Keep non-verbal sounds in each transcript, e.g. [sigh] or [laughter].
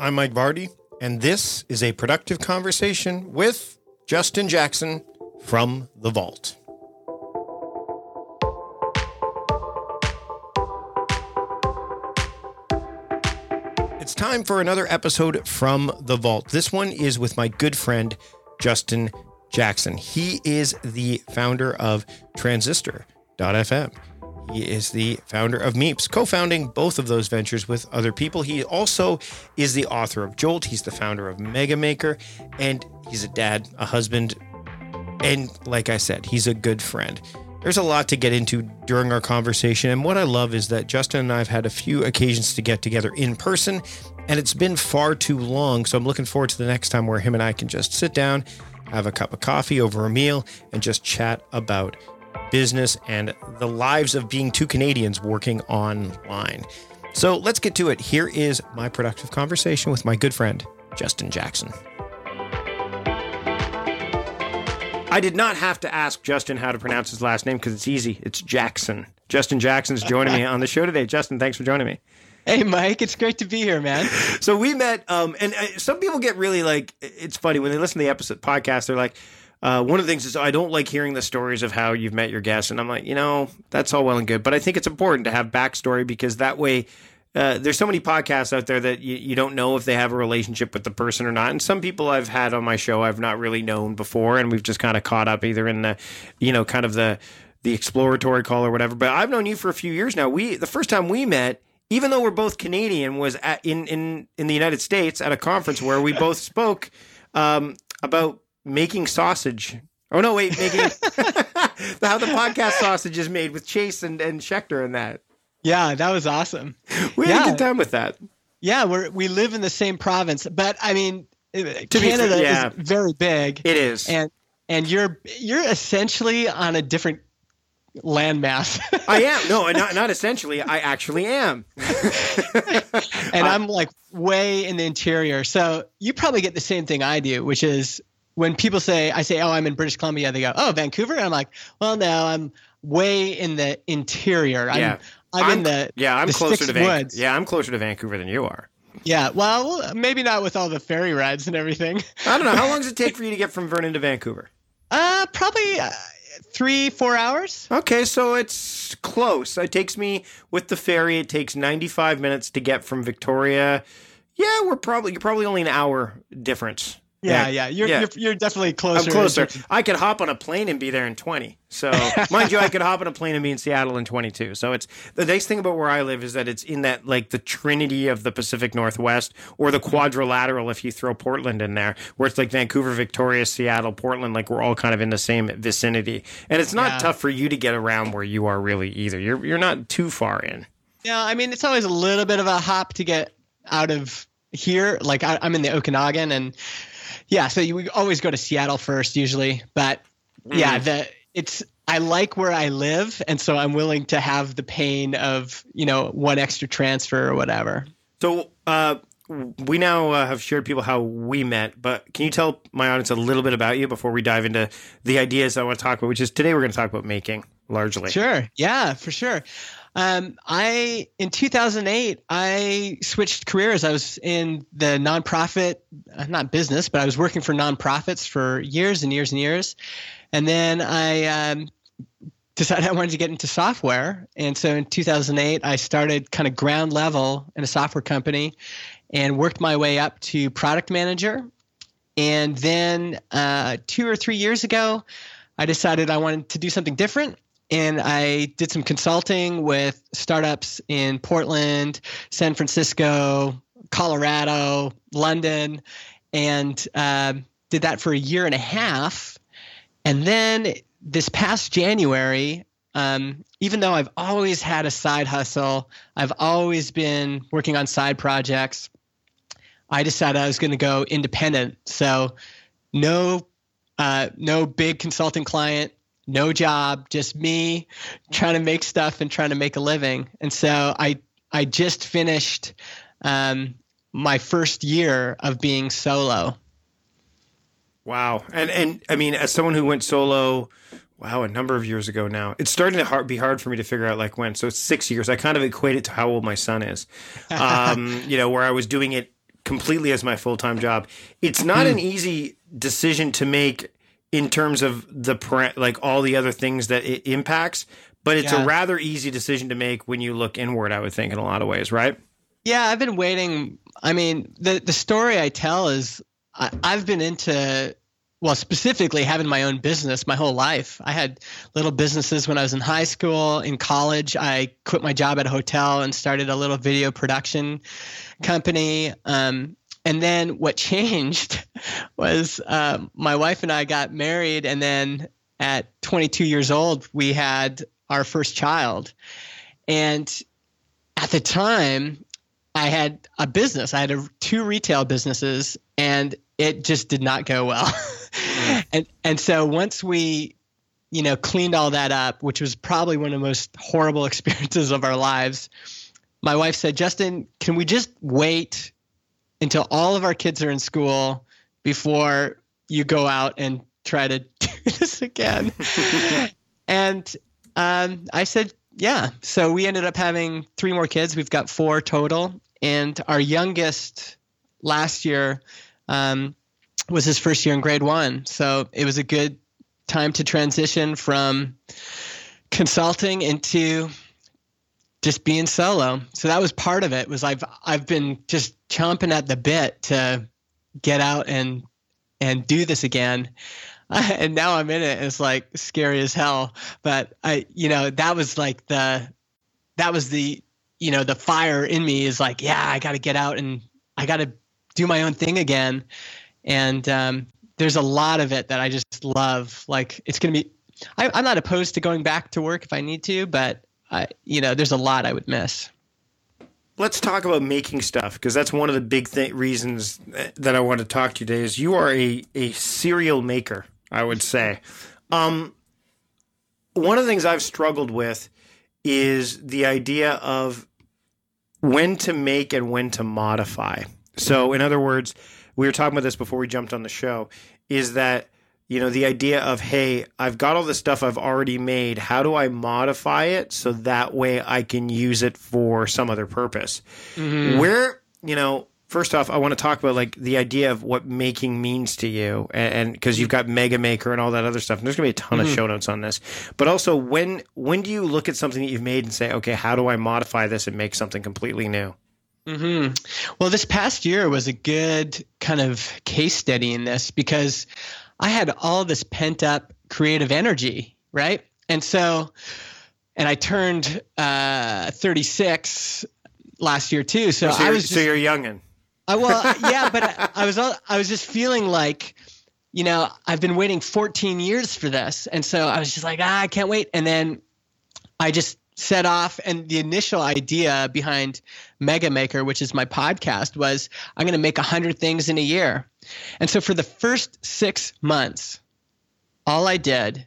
I'm Mike Vardy, and this is a productive conversation with Justin Jackson from The Vault. It's time for another episode from The Vault. This one is with my good friend, Justin Jackson. He is the founder of Transistor.fm. He is the founder of Meeps, co founding both of those ventures with other people. He also is the author of Jolt. He's the founder of Mega Maker, and he's a dad, a husband, and like I said, he's a good friend. There's a lot to get into during our conversation. And what I love is that Justin and I have had a few occasions to get together in person, and it's been far too long. So I'm looking forward to the next time where him and I can just sit down, have a cup of coffee over a meal, and just chat about business and the lives of being two Canadians working online. So let's get to it. Here is my productive conversation with my good friend, Justin Jackson. I did not have to ask Justin how to pronounce his last name because it's easy. It's Jackson. Justin Jackson's joining me on the show today. Justin, thanks for joining me. Hey, Mike, it's great to be here, man. So we met, um, and uh, some people get really like, it's funny when they listen to the episode podcast, they're like, uh, one of the things is I don't like hearing the stories of how you've met your guests, and I'm like, you know, that's all well and good, but I think it's important to have backstory because that way uh, there's so many podcasts out there that you, you don't know if they have a relationship with the person or not. And some people I've had on my show I've not really known before, and we've just kind of caught up either in the, you know, kind of the the exploratory call or whatever. But I've known you for a few years now. We the first time we met, even though we're both Canadian, was at, in in in the United States at a conference where we both spoke um, about making sausage. Oh no, wait, making [laughs] [laughs] how the podcast sausage is made with Chase and and Schechter and that. Yeah, that was awesome. We had yeah. a good time with that. Yeah, we're we live in the same province, but I mean, to Canada fair, yeah. is very big. It is, and and you're you're essentially on a different landmass. I am no, [laughs] not not essentially. I actually am, and I'm like way in the interior. So you probably get the same thing I do, which is when people say, I say, oh, I'm in British Columbia. They go, oh, Vancouver. And I'm like, well, no, I'm way in the interior. Yeah. I'm, I'm, I'm in the yeah. I'm the closer to Van- Yeah, I'm closer to Vancouver than you are. Yeah, well, maybe not with all the ferry rides and everything. [laughs] I don't know. How long does it take [laughs] for you to get from Vernon to Vancouver? Uh, probably uh, three, four hours. Okay, so it's close. It takes me with the ferry. It takes 95 minutes to get from Victoria. Yeah, we're probably you're probably only an hour difference. Yeah, yeah, You're, yeah. You're, you're definitely closer. I'm closer. I could hop on a plane and be there in 20. So, [laughs] mind you, I could hop on a plane and be in Seattle in 22. So, it's the nice thing about where I live is that it's in that like the trinity of the Pacific Northwest or the quadrilateral if you throw Portland in there, where it's like Vancouver, Victoria, Seattle, Portland, like we're all kind of in the same vicinity. And it's not yeah. tough for you to get around where you are really either. You're you're not too far in. Yeah, I mean, it's always a little bit of a hop to get out of here. Like I, I'm in the Okanagan and yeah, so you, we always go to Seattle first usually, but mm. yeah, the it's I like where I live, and so I'm willing to have the pain of you know one extra transfer or whatever. So uh, we now uh, have shared people how we met, but can you tell my audience a little bit about you before we dive into the ideas I want to talk about? Which is today we're going to talk about making largely. Sure. Yeah, for sure. Um, I in 2008 I switched careers. I was in the nonprofit, uh, not business, but I was working for nonprofits for years and years and years, and then I um, decided I wanted to get into software. And so in 2008 I started kind of ground level in a software company, and worked my way up to product manager. And then uh, two or three years ago, I decided I wanted to do something different and I did some consulting with startups in Portland, San Francisco, Colorado, London, and uh, did that for a year and a half. And then this past January, um, even though I've always had a side hustle, I've always been working on side projects. I decided I was going to go independent. So, no, uh, no big consulting client, no job, just me trying to make stuff and trying to make a living. And so I I just finished um, my first year of being solo. Wow, and and I mean, as someone who went solo, wow, a number of years ago now, it's starting to hard, be hard for me to figure out like when. So it's six years. I kind of equate it to how old my son is. Um, [laughs] you know, where I was doing it completely as my full time job. It's not Hmm. an easy decision to make in terms of the parent, like all the other things that it impacts, but it's Yeah. a rather easy decision to make when you look inward. I would think in a lot of ways, right? Yeah, I've been waiting. I mean, the the story I tell is I, I've been into well, specifically having my own business my whole life. I had little businesses when I was in high school, in college. I quit my job at a hotel and started a little video production company. Um, and then what changed [laughs] was um, my wife and I got married, and then at 22 years old, we had our first child. And at the time, I had a business. I had a, two retail businesses, and it just did not go well. [laughs] and and so once we, you know, cleaned all that up, which was probably one of the most horrible [laughs] experiences of our lives, my wife said, "Justin, can we just wait until all of our kids are in school before you go out and try to [laughs] do this again?" [laughs] and um, I said, yeah. So we ended up having three more kids. We've got four total. And our youngest last year um, was his first year in grade one. So it was a good time to transition from consulting into just being solo. So that was part of it was I've I've been just chomping at the bit to get out and and do this again. [laughs] and now I'm in it. It's like scary as hell. But I, you know, that was like the, that was the, you know, the fire in me is like, yeah, I got to get out and I got to do my own thing again. And um, there's a lot of it that I just love. Like it's gonna be, I, I'm not opposed to going back to work if I need to, but I, you know, there's a lot I would miss. Let's talk about making stuff because that's one of the big th- reasons that I want to talk to you today. Is you are a a serial maker, I would say. Um, one of the things I've struggled with is the idea of when to make and when to modify. So, in other words, we were talking about this before we jumped on the show. Is that you know the idea of hey i've got all the stuff i've already made. How do i modify it so that way i can use it for some other purpose? Where you know first off i want to talk about like the idea of what making means to you and because you've got mega maker and all that other stuff and there's going to be a ton of show notes on this. But also when when do you look at something that you've made and say okay how do i modify this and make something completely new? Hmm Well, this past year was a good kind of case study in this because I had all this pent up creative energy, right? And so, and I turned uh, 36 last year too. So, so, I was just, so you're youngin I, well, [laughs] yeah, but I, I was all, I was just feeling like, you know, I've been waiting 14 years for this, and so I was just like, ah, I can't wait. And then I just set off, and the initial idea behind Mega Maker, which is my podcast, was I'm going to make 100 things in a year. And so for the first six months, all I did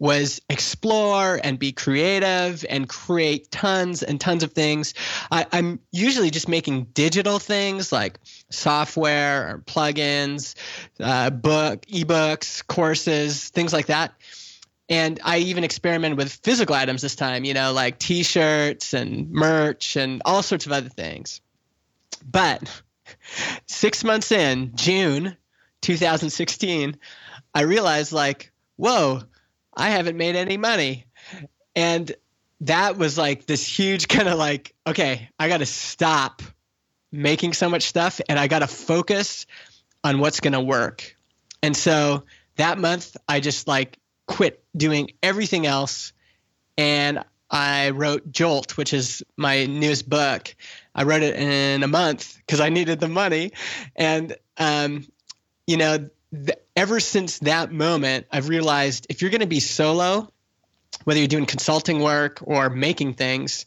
was explore and be creative and create tons and tons of things. I, I'm usually just making digital things like software or plugins, uh, book, ebooks, courses, things like that. And I even experimented with physical items this time, you know, like T-shirts and merch and all sorts of other things. But six months in, June 2016, I realized like, whoa, I haven't made any money. And that was like this huge kind of like, okay, I got to stop making so much stuff and I got to focus on what's going to work. And so that month, I just like quit doing everything else. And I wrote Jolt, which is my newest book. I wrote it in a month because I needed the money. And, um, you know, th- ever since that moment, I've realized if you're going to be solo, whether you're doing consulting work or making things,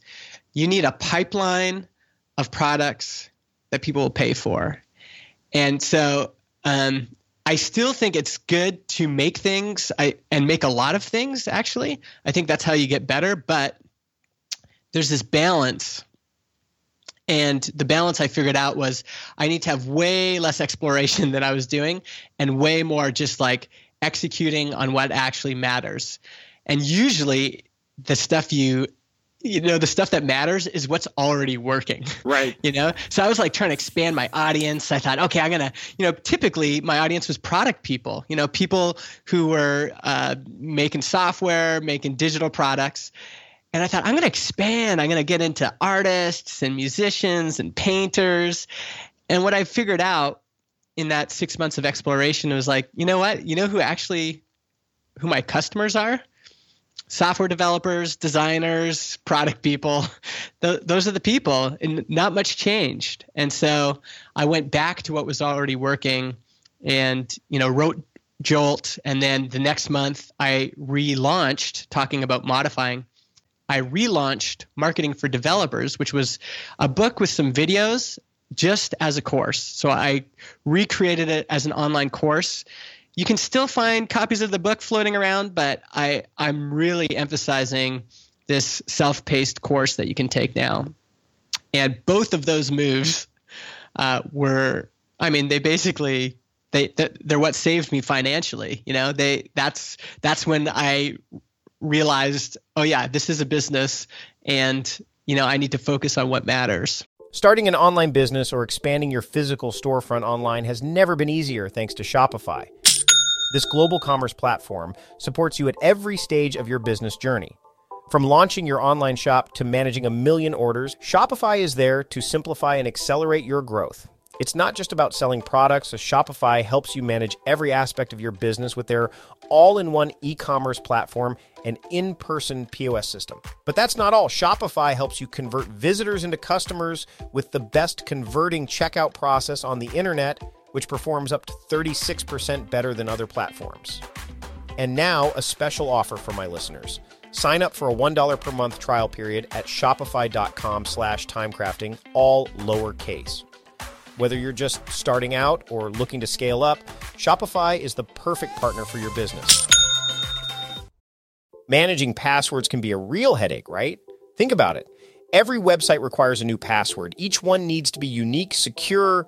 you need a pipeline of products that people will pay for. And so um, I still think it's good to make things I, and make a lot of things, actually. I think that's how you get better. But there's this balance. And the balance I figured out was I need to have way less exploration [laughs] than I was doing and way more just like executing on what actually matters. And usually the stuff you you know the stuff that matters is what's already working right. [laughs] you know? So i was like trying to expand my audience. I thought okay i'm gonna you know typically my audience was product people you know people who were uh, making software making digital products. And i thought i'm gonna expand. I'm gonna get into artists and musicians and painters. And what i figured out in that six months of exploration was like you know what? You know who actually who my customers are software developers, designers, product people. [laughs] Th- those are the people, and not much changed. And so I went back to what was already working, and you know wrote Jolt, and then the next month I relaunched talking about modifying. I relaunched Marketing for Developers, which was a book with some videos just as a course. So I recreated it as an online course you can still find copies of the book floating around, but I I'm really emphasizing this self-paced course that you can take now. And both of those moves uh, were, I mean, they basically they they're what saved me financially. You know, they that's that's when I realized, oh yeah, this is a business, and you know, I need to focus on what matters. Starting an online business or expanding your physical storefront online has never been easier thanks to Shopify. This global commerce platform supports you at every stage of your business journey. From launching your online shop to managing a million orders, Shopify is there to simplify and accelerate your growth. It's not just about selling products, Shopify helps you manage every aspect of your business with their all in one e commerce platform and in person POS system. But that's not all. Shopify helps you convert visitors into customers with the best converting checkout process on the internet which performs up to 36% better than other platforms. And now, a special offer for my listeners. Sign up for a $1 per month trial period at shopify.com slash timecrafting, all lowercase. Whether you're just starting out or looking to scale up, Shopify is the perfect partner for your business. Managing passwords can be a real headache, right? Think about it. Every website requires a new password. Each one needs to be unique, secure,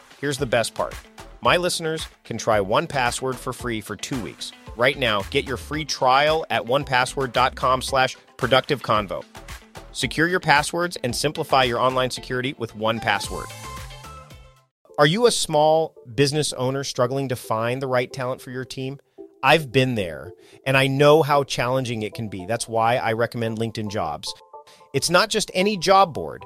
Here's the best part. My listeners can try 1Password for free for two weeks. Right now, get your free trial at onepassword.com slash productive convo. Secure your passwords and simplify your online security with 1Password. Are you a small business owner struggling to find the right talent for your team? I've been there, and I know how challenging it can be. That's why I recommend LinkedIn Jobs. It's not just any job board.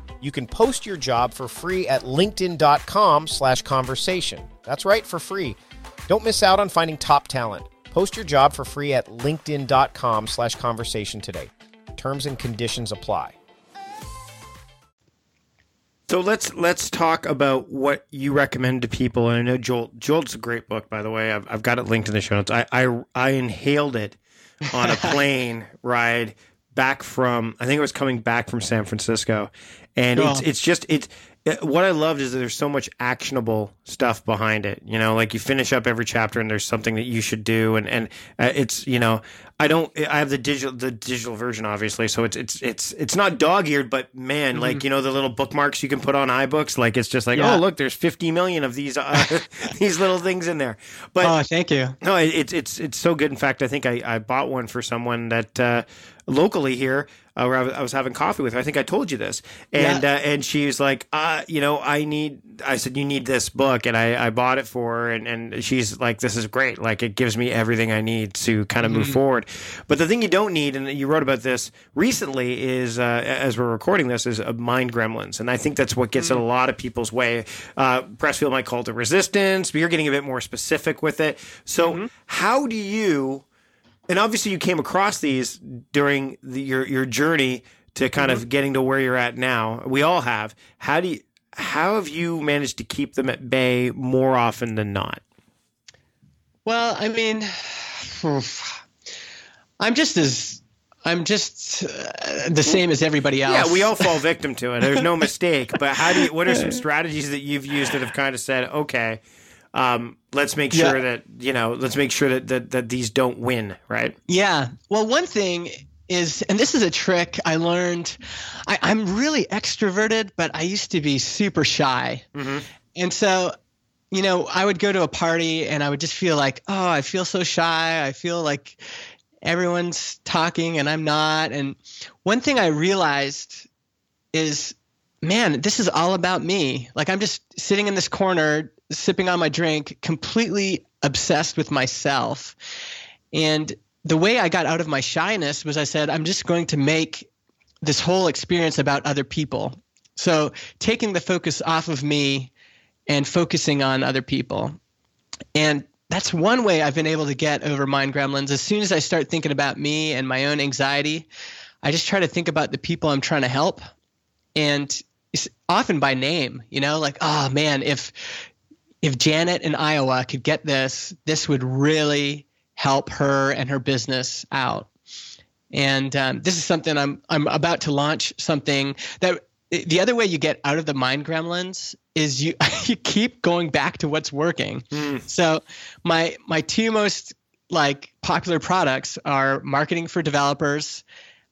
you can post your job for free at linkedin.com slash conversation. That's right, for free. Don't miss out on finding top talent. Post your job for free at linkedin.com slash conversation today. Terms and conditions apply. So let's let's talk about what you recommend to people. And I know Jolt Jolt's a great book, by the way. I've, I've got it linked in the show notes. I, I I inhaled it on a [laughs] plane ride back from I think it was coming back from San Francisco, and cool. it's it's just it's what I loved is that there's so much actionable stuff behind it. You know, like you finish up every chapter and there's something that you should do, and and uh, it's you know I don't I have the digital the digital version obviously, so it's it's it's it's not dog eared, but man, mm-hmm. like you know the little bookmarks you can put on iBooks, like it's just like yeah. oh look, there's 50 million of these uh, [laughs] these little things in there. But oh, thank you. No, it's it's it's so good. In fact, I think I I bought one for someone that uh, locally here uh, where I was, I was having coffee with her. I think I told you this, and Yeah. uh, and she was like, uh, you know, I need. I said, you need this book, and I, I bought it for her, and, and she's like, this is great. Like it gives me everything I need to kind of move forward. But the thing you don't need, and you wrote about this recently, is uh, as we're recording this, is uh, mind gremlins, and I think that's what gets in a lot of people's way. Uh, Pressfield might call it a resistance, but you're getting a bit more specific with it. So how do you? And obviously you came across these during the, your your journey to kind of getting to where you're at now. We all have. How do you how have you managed to keep them at bay more often than not? Well, I mean, I'm just as I'm just uh, the same as everybody else. Yeah, we all fall [laughs] victim to it. There's no mistake. But how do you? What are some strategies that you've used that have kind of said, okay, um, let's make Yeah. sure that you know, let's make sure that, that that these don't win, right? Yeah. Well, one thing is, and this is a trick I learned. I, I'm really extroverted, but I used to be super shy. Mhm. And so, you know, I would go to a party and I would just feel like, oh, I feel so shy. I feel like everyone's talking and I'm not. And one thing I realized is, man, this is all about me. Like I'm just sitting in this corner, sipping on my drink, completely obsessed with myself. And the way I got out of my shyness was I said, I'm just going to make this whole experience about other people. So taking the focus off of me and focusing on other people. And that's one way I've been able to get over mind gremlins. As soon as I start thinking about me and my own anxiety, I just try to think about the people I'm trying to help. And often by name, you know, like, oh man, if if Janet in Iowa could get this, this would really help her and her business out. And um, this is something I'm I'm about to launch something that the other way you get out of the mind gremlins is you [laughs] you keep going back to what's working. So my my two most like popular products are marketing for developers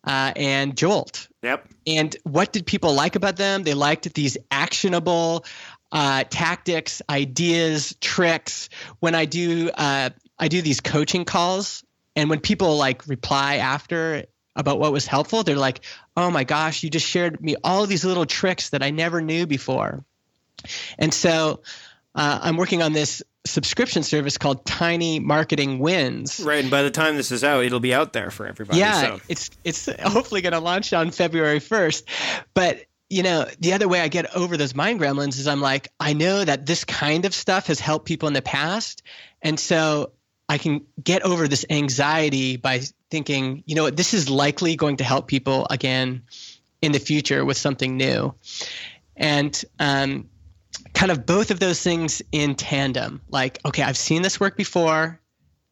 uh, and Jolt. Yep. And what did people like about them? They liked these actionable uh, tactics, ideas, tricks. When I do, uh, I do these coaching calls, and when people like reply after about what was helpful, they're like, "Oh my gosh, you just shared me all these little tricks that I never knew before." And so, uh, I'm working on this subscription service called Tiny Marketing Wins. Right. And by the time this is out, it'll be out there for everybody. Yeah, So. it's it's hopefully going to launch on February 1st. But you know, the other way I get over those mind gremlins is I'm like, I know that this kind of stuff has helped people in the past, and so I can get over this anxiety by thinking, you know what, this is likely going to help people again in the future with something new, and um, kind of both of those things in tandem. Like, okay, I've seen this work before.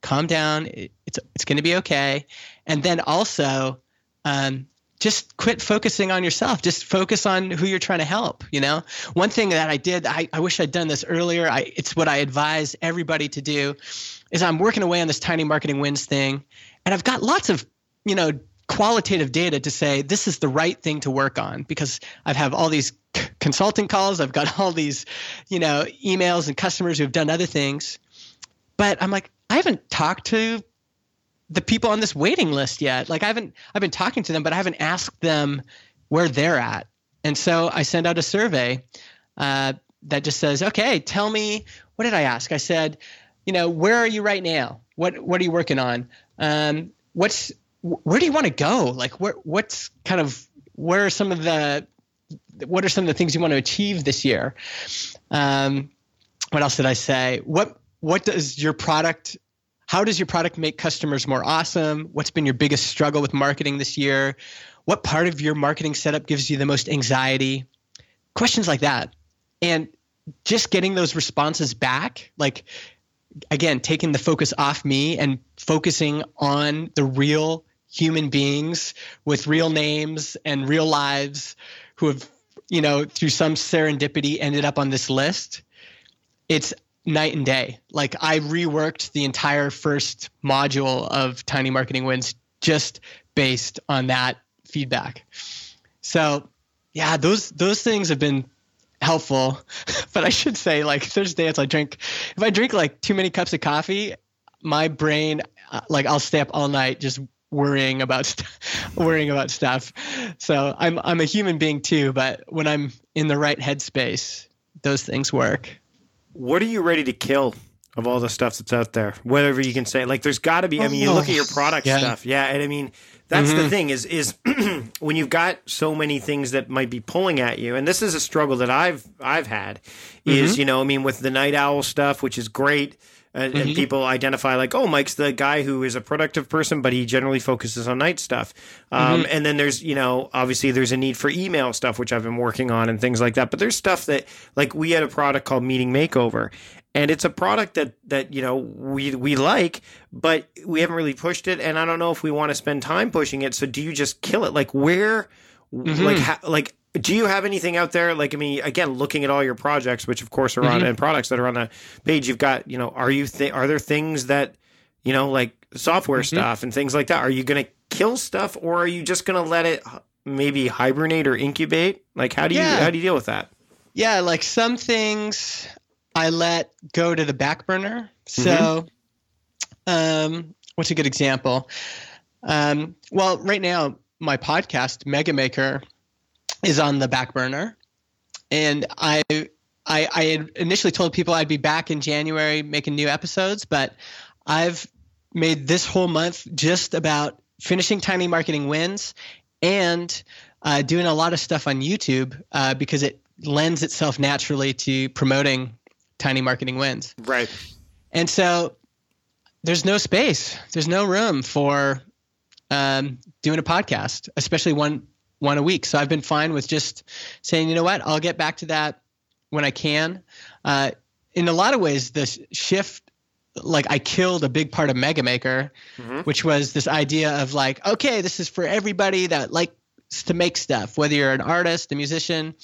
Calm down. It, it's it's going to be okay. And then also, um, just quit focusing on yourself. Just focus on who you're trying to help. You know, one thing that I did, I, I wish I'd done this earlier. I, it's what I advise everybody to do. Is I'm working away on this tiny marketing wins thing, and I've got lots of you know qualitative data to say this is the right thing to work on because I've have all these c- consulting calls, I've got [laughs] all these, you know, emails and customers who have done other things. But I'm like, I haven't talked to the people on this waiting list yet. Like I haven't I've been talking to them, but I haven't asked them where they're at. And so I send out a survey uh, that just says, okay, tell me what did I ask? I said, you know, where are you right now? What what are you working on? Um, what's where do you want to go? Like where what's kind of where are some of the what are some of the things you want to achieve this year? Um, what else did I say? What what does your product how does your product make customers more awesome? What's been your biggest struggle with marketing this year? What part of your marketing setup gives you the most anxiety? Questions like that. And just getting those responses back, like again, taking the focus off me and focusing on the real human beings with real names and real lives who have, you know, through some serendipity ended up on this list. It's night and day. Like I reworked the entire first module of Tiny Marketing Wins just based on that feedback. So, yeah, those those things have been helpful. [laughs] but I should say, like, there's days I drink. If I drink like too many cups of coffee, my brain, uh, like, I'll stay up all night just worrying about st- [laughs] worrying about stuff. So I'm I'm a human being too, but when I'm in the right headspace, those things work. What are you ready to kill of all the stuff that's out there? Whatever you can say. Like there's got to be I mean, you look at your product Yeah. stuff. Yeah, and I mean, that's the Mhm. thing is is [clears throat] when you've got so many things that might be pulling at you. And this is a struggle that I've I've had is, you know, I mean with the night owl stuff, which is great. And, and mm-hmm. people identify like, oh, Mike's the guy who is a productive person, but he generally focuses on night stuff. Um, mm-hmm. And then there's, you know, obviously there's a need for email stuff, which I've been working on and things like that. But there's stuff that, like, we had a product called Meeting Makeover, and it's a product that that you know we we like, but we haven't really pushed it, and I don't know if we want to spend time pushing it. So do you just kill it? Like where, mm-hmm. like ha- like. Do you have anything out there? Like, I mean, again, looking at all your projects, which of course are on and products that are on the page, you've got, you know, are you th- are there things that, you know, like software stuff and things like that? Are you going to kill stuff, or are you just going to let it maybe hibernate or incubate? Like, how do you Yeah. how do you deal with that? Yeah, like some things I let go to the back burner. So, um, what's a good example? Um, well, right now, my podcast, Mega Maker, is on the back burner. And I, I, I had initially told people I'd be back in January making new episodes, but I've made this whole month just about finishing Tiny Marketing Wins and uh, doing a lot of stuff on YouTube uh, because it lends itself naturally to promoting Tiny Marketing Wins. Right. And so there's no space, there's no room for um, doing a podcast, especially one one a week. So I've been fine with just saying, you know what, I'll get back to that when I can. Uh, in a lot of ways, this shift, like I killed a big part of Mega Maker, which was this idea of like, okay, this is for everybody that likes to make stuff, whether you're an artist, a musician.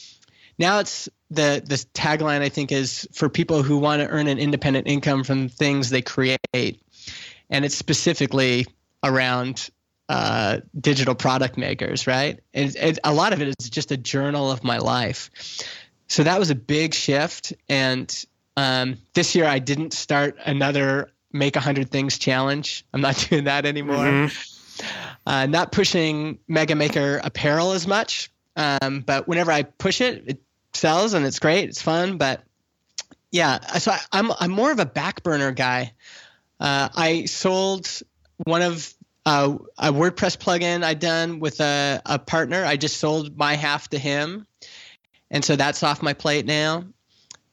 Now it's the the tagline I think is for people who want to earn an independent income from things they create, and it's specifically around uh, digital product makers, right? And, and a lot of it is just a journal of my life. So that was a big shift. And um, this year I didn't start another Make a Hundred Things challenge. I'm not [laughs] doing that anymore. Uh, not pushing Mega Maker apparel as much. Um, but whenever I push it, it sells and it's great. It's fun. But yeah, so I, I'm I'm more of a back burner guy. Uh, I sold one of uh, a WordPress plugin I'd done with a, a partner. I just sold my half to him, and so that's off my plate now.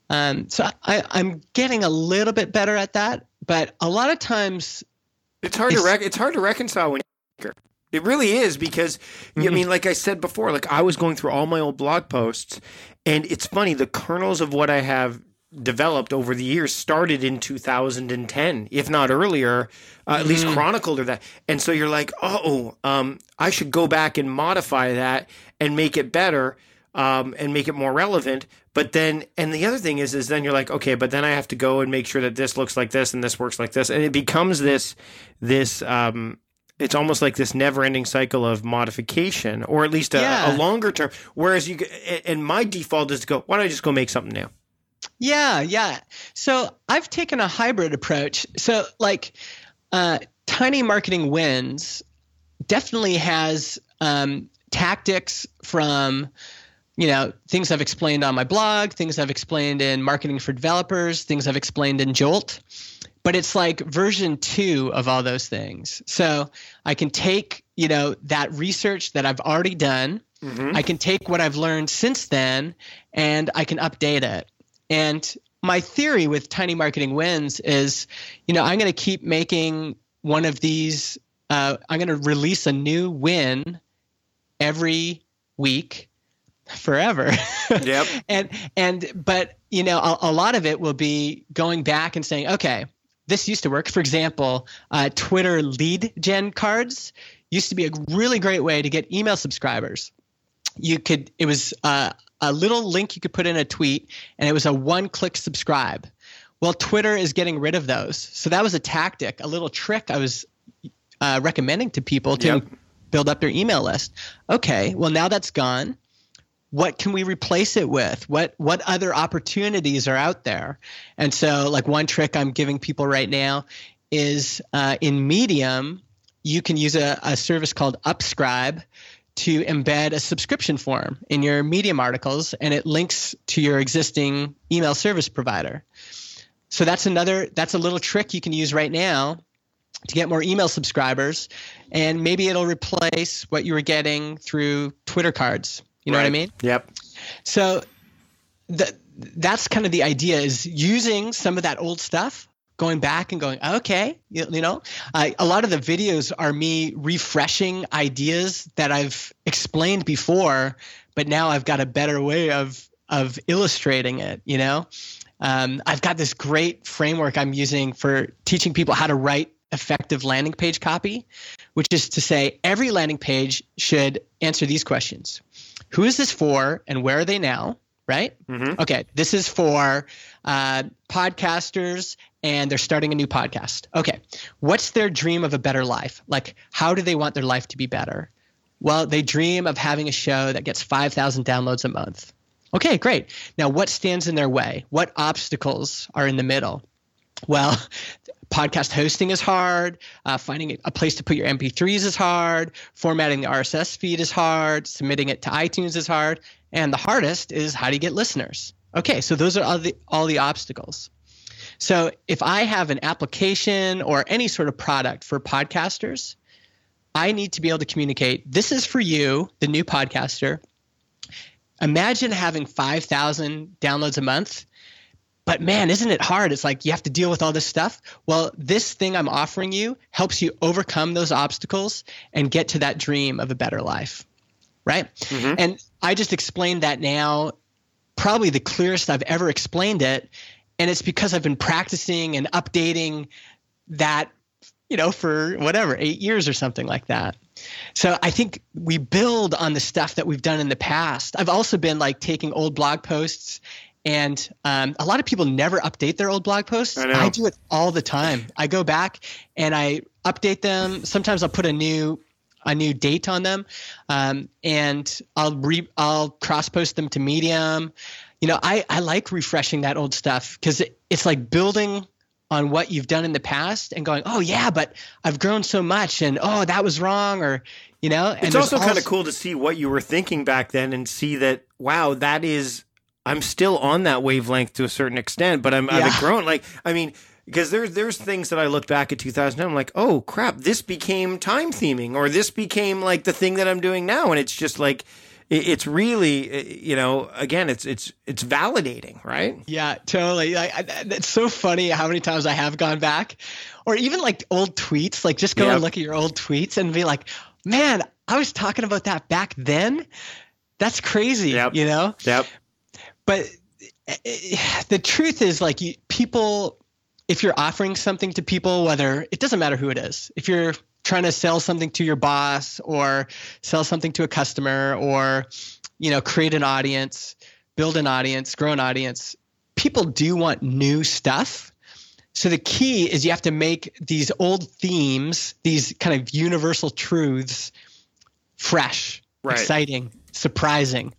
Um, so I, I'm getting a little bit better at that, but a lot of times, It's hard to It's- rec- it's hard to reconcile when you're it really is because I Mm-hmm. mean, like I said before, like I was going through all my old blog posts, and it's funny the kernels of what I have developed over the years started in 2010, if not earlier, uh, at least chronicled or that. And so you're like, oh, um, I should go back and modify that and make it better. Um, and make it more relevant. But then, and the other thing is, is then you're like, okay, but then I have to go and make sure that this looks like this and this works like this, and it becomes this, this, um, it's almost like this never-ending cycle of modification, or at least a, Yeah. a longer term. Whereas you, and my default is to go, why don't I just go make something new? Yeah, yeah. So I've taken a hybrid approach. So like, uh, Tiny Marketing Wins definitely has um, tactics from you know things I've explained on my blog, things I've explained in Marketing for Developers, things I've explained in Jolt. But it's like version two of all those things. So I can take you know that research that I've already done. I can take what I've learned since then, and I can update it. And my theory with Tiny Marketing Wins is, you know, I'm going to keep making one of these. Uh, I'm going to release a new win every week forever. [laughs] Yep. and and but you know a, a lot of it will be going back and saying okay this used to work for example uh, twitter lead gen cards used to be a really great way to get email subscribers you could it was uh, a little link you could put in a tweet and it was a one click subscribe. Well twitter is getting rid of those. So that was a tactic a little trick i was uh, recommending to people to Yep. build up their email list. Okay well now that's gone. What can we replace it with? What what other opportunities are out there? And so like one trick i'm giving people right now is uh, in medium you can use a, a service called Upscribe to embed a subscription form in your Medium articles, and it links to your existing email service provider. So that's another that's a little trick you can use right now to get more email subscribers, and maybe it'll replace what you were getting through Twitter cards. You know right. what I mean? Yep. So that that's kind of the idea is using some of that old stuff going back and going okay you, you know a lot of the videos are me refreshing ideas that i've explained before but now i've got a better way of of illustrating it you know um, i've got this great framework i'm using for teaching people how to write effective landing page copy which is to say every landing page should answer these questions who is this for and where are they now right? Mm-hmm. Okay, this is for uh, podcasters and they're starting a new podcast. Okay, what's their dream of a better life? Like, how do they want their life to be better? Well, they dream of having a show that gets 5,000 downloads a month. Okay, great. Now, what stands in their way? What obstacles are in the middle? Well, [laughs] podcast hosting is hard. Uh, finding a place to put your MP3s is hard. Formatting the RSS feed is hard. Submitting it to iTunes is hard. And the hardest is how do you get listeners? Okay, so those are all the, all the obstacles. So if I have an application or any sort of product for podcasters, I need to be able to communicate this is for you, the new podcaster. Imagine having 5,000 downloads a month. But man, isn't it hard? It's like you have to deal with all this stuff. Well, this thing I'm offering you helps you overcome those obstacles and get to that dream of a better life right? Mm-hmm. And I just explained that now, probably the clearest I've ever explained it. And it's because I've been practicing and updating that, you know, for whatever, eight years or something like that. So I think we build on the stuff that we've done in the past. I've also been like taking old blog posts and um, a lot of people never update their old blog posts. I, I, do it all the time. I go back and I update them. Sometimes I'll put a new a new date on them, um, and I'll re I'll cross post them to Medium. You know, I I like refreshing that old stuff because it, it's like building on what you've done in the past and going, oh yeah, but I've grown so much, and oh that was wrong, or you know. it's also kind of cool to see what you were thinking back then and see that wow, that is I'm still on that wavelength to a certain extent, but I'm yeah. I've grown. Like I mean because there's there's things that I look back at 2010 I'm like oh crap this became time theming or this became like the thing that I'm doing now and it's just like it's really you know again it's it's it's validating right? Yeah totally. Like it's so funny how many times I have gone back or even like old tweets like just go yep. and look at your old tweets and be like man I was talking about that back then? That's crazy yep. you know? Yep. But eh, eh, the truth is like people if you're offering something to people, whether it doesn't matter who it is, if you're trying to sell something to your boss or sell something to a customer or you know create an audience build an audience grow an audience. People do want new stuff. So the key is you have to make these old themes these kind of universal truths fresh right. exciting surprising.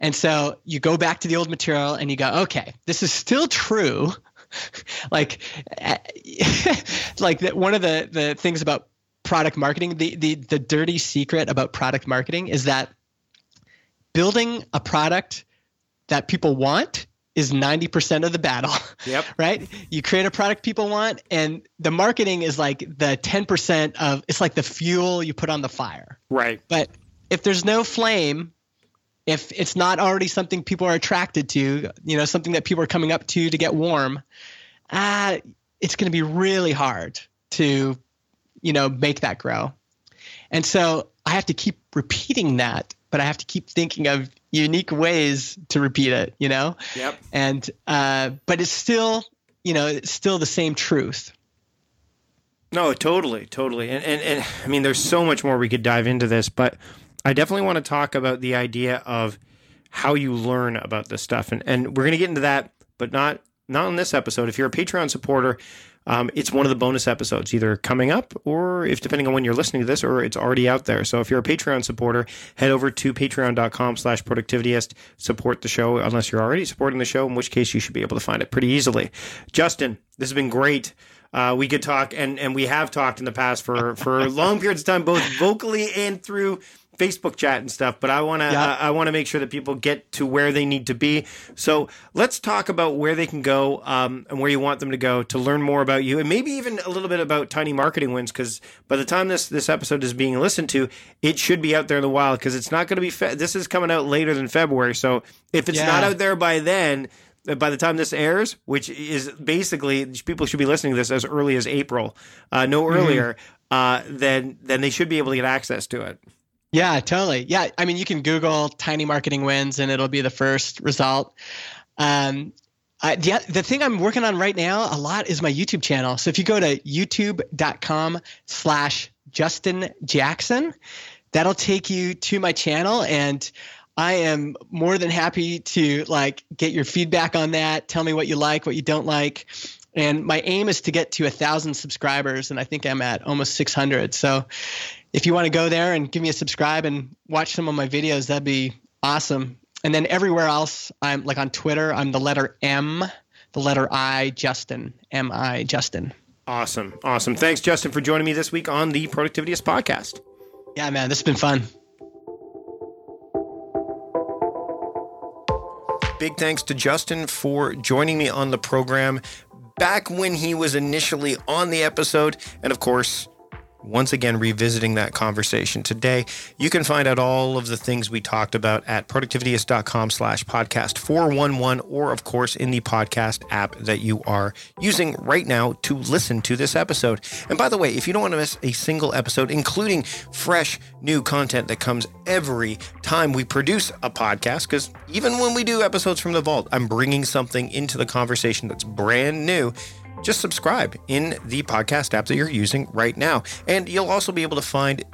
And so you go back to the old material and you go okay this is still true. [laughs] Like [laughs] like that one of the the things about product marketing the, the the dirty secret about product marketing is that building a product that people want is 90% of the battle. [laughs] Yep. right? You create a product people want and the marketing is like the 10% of it's like the fuel you put on the fire. Right. But if there's no flame, if it's not already something people are attracted to, you know, something that people are coming up to to get warm, uh, it's going to be really hard to, you know, make that grow. And so I have to keep repeating that, but I have to keep thinking of unique ways to repeat it, you know? Yep. And, uh, but it's still, you know, it's still the same truth. No, totally, totally. And, and, and I mean, there's so much more we could dive into this, but I definitely want to talk about the idea of how you learn about this stuff. And, and we're going to get into that, but not not on this episode. If you're a Patreon supporter, um, it's one of the bonus episodes, either coming up or if depending on when you're listening to this, or it's already out there. So if you're a Patreon supporter, head over to patreon.com slash productivityist, support the show, unless you're already supporting the show, in which case you should be able to find it pretty easily. Justin, this has been great. uh, we could talk, and and we have talked in the past for for long periods of time, both vocally and through Facebook chat and stuff, but I want to yeah. uh, I want to make sure that people get to where they need to be. So let's talk about where they can go um, and where you want them to go to learn more about you, and maybe even a little bit about Tiny Marketing Wins. Because by the time this this episode is being listened to, it should be out there in the wild. Because it's not going to be fe- this is coming out later than February. So if it's yeah. not out there by then, uh, by the time this airs, which is basically people should be listening to this as early as April, uh, no mm-hmm. earlier, mm-hmm. uh, then then they should be able to get access to it. Yeah, totally. Yeah, I mean, you can Google tiny marketing wins and it'll be the first result. Um, I, the, the thing I'm working on right now a lot is my YouTube channel. So if you go to youtube.com slash Justin Jackson, that'll take you to my channel and I am more than happy to like get your feedback on that. Tell me what you like, what you don't like. And my aim is to get to a thousand subscribers, and I think I'm at almost 600. So if you want to go there and give me a subscribe and watch some of my videos, that'd be awesome. And then everywhere else, I'm like on Twitter, I'm the letter M, the letter I, Justin, M I, Justin. Awesome. Awesome. Thanks, Justin, for joining me this week on the Productivityist podcast. Yeah, man, this has been fun. Big thanks to Justin for joining me on the program back when he was initially on the episode. And of course, once again revisiting that conversation today. You can find out all of the things we talked about at productivityist.com slash podcast 411 or of course in the podcast app that you are using right now to listen to this episode. And by the way, if you don't want to miss a single episode, including fresh new content that comes every time we produce a podcast, because even when we do episodes from the vault, I'm bringing something into the conversation that's brand new just subscribe in the podcast app that you're using right now. And you'll also be able to find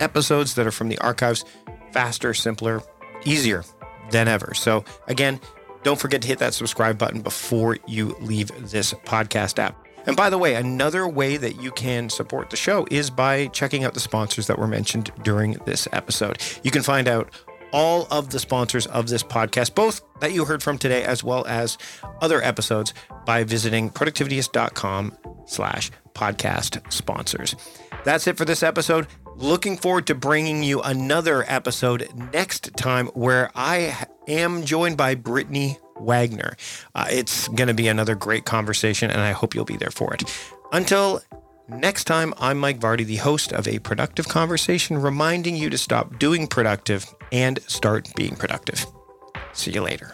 episodes that are from the archives faster, simpler, easier than ever. So, again, don't forget to hit that subscribe button before you leave this podcast app. And by the way, another way that you can support the show is by checking out the sponsors that were mentioned during this episode. You can find out all of the sponsors of this podcast, both that you heard from today as well as other episodes by visiting productivityist.com slash podcast sponsors. That's it for this episode. Looking forward to bringing you another episode next time where I am joined by Brittany Wagner. Uh, it's going to be another great conversation, and I hope you'll be there for it. Until Next time, I'm Mike Vardy, the host of A Productive Conversation, reminding you to stop doing productive and start being productive. See you later.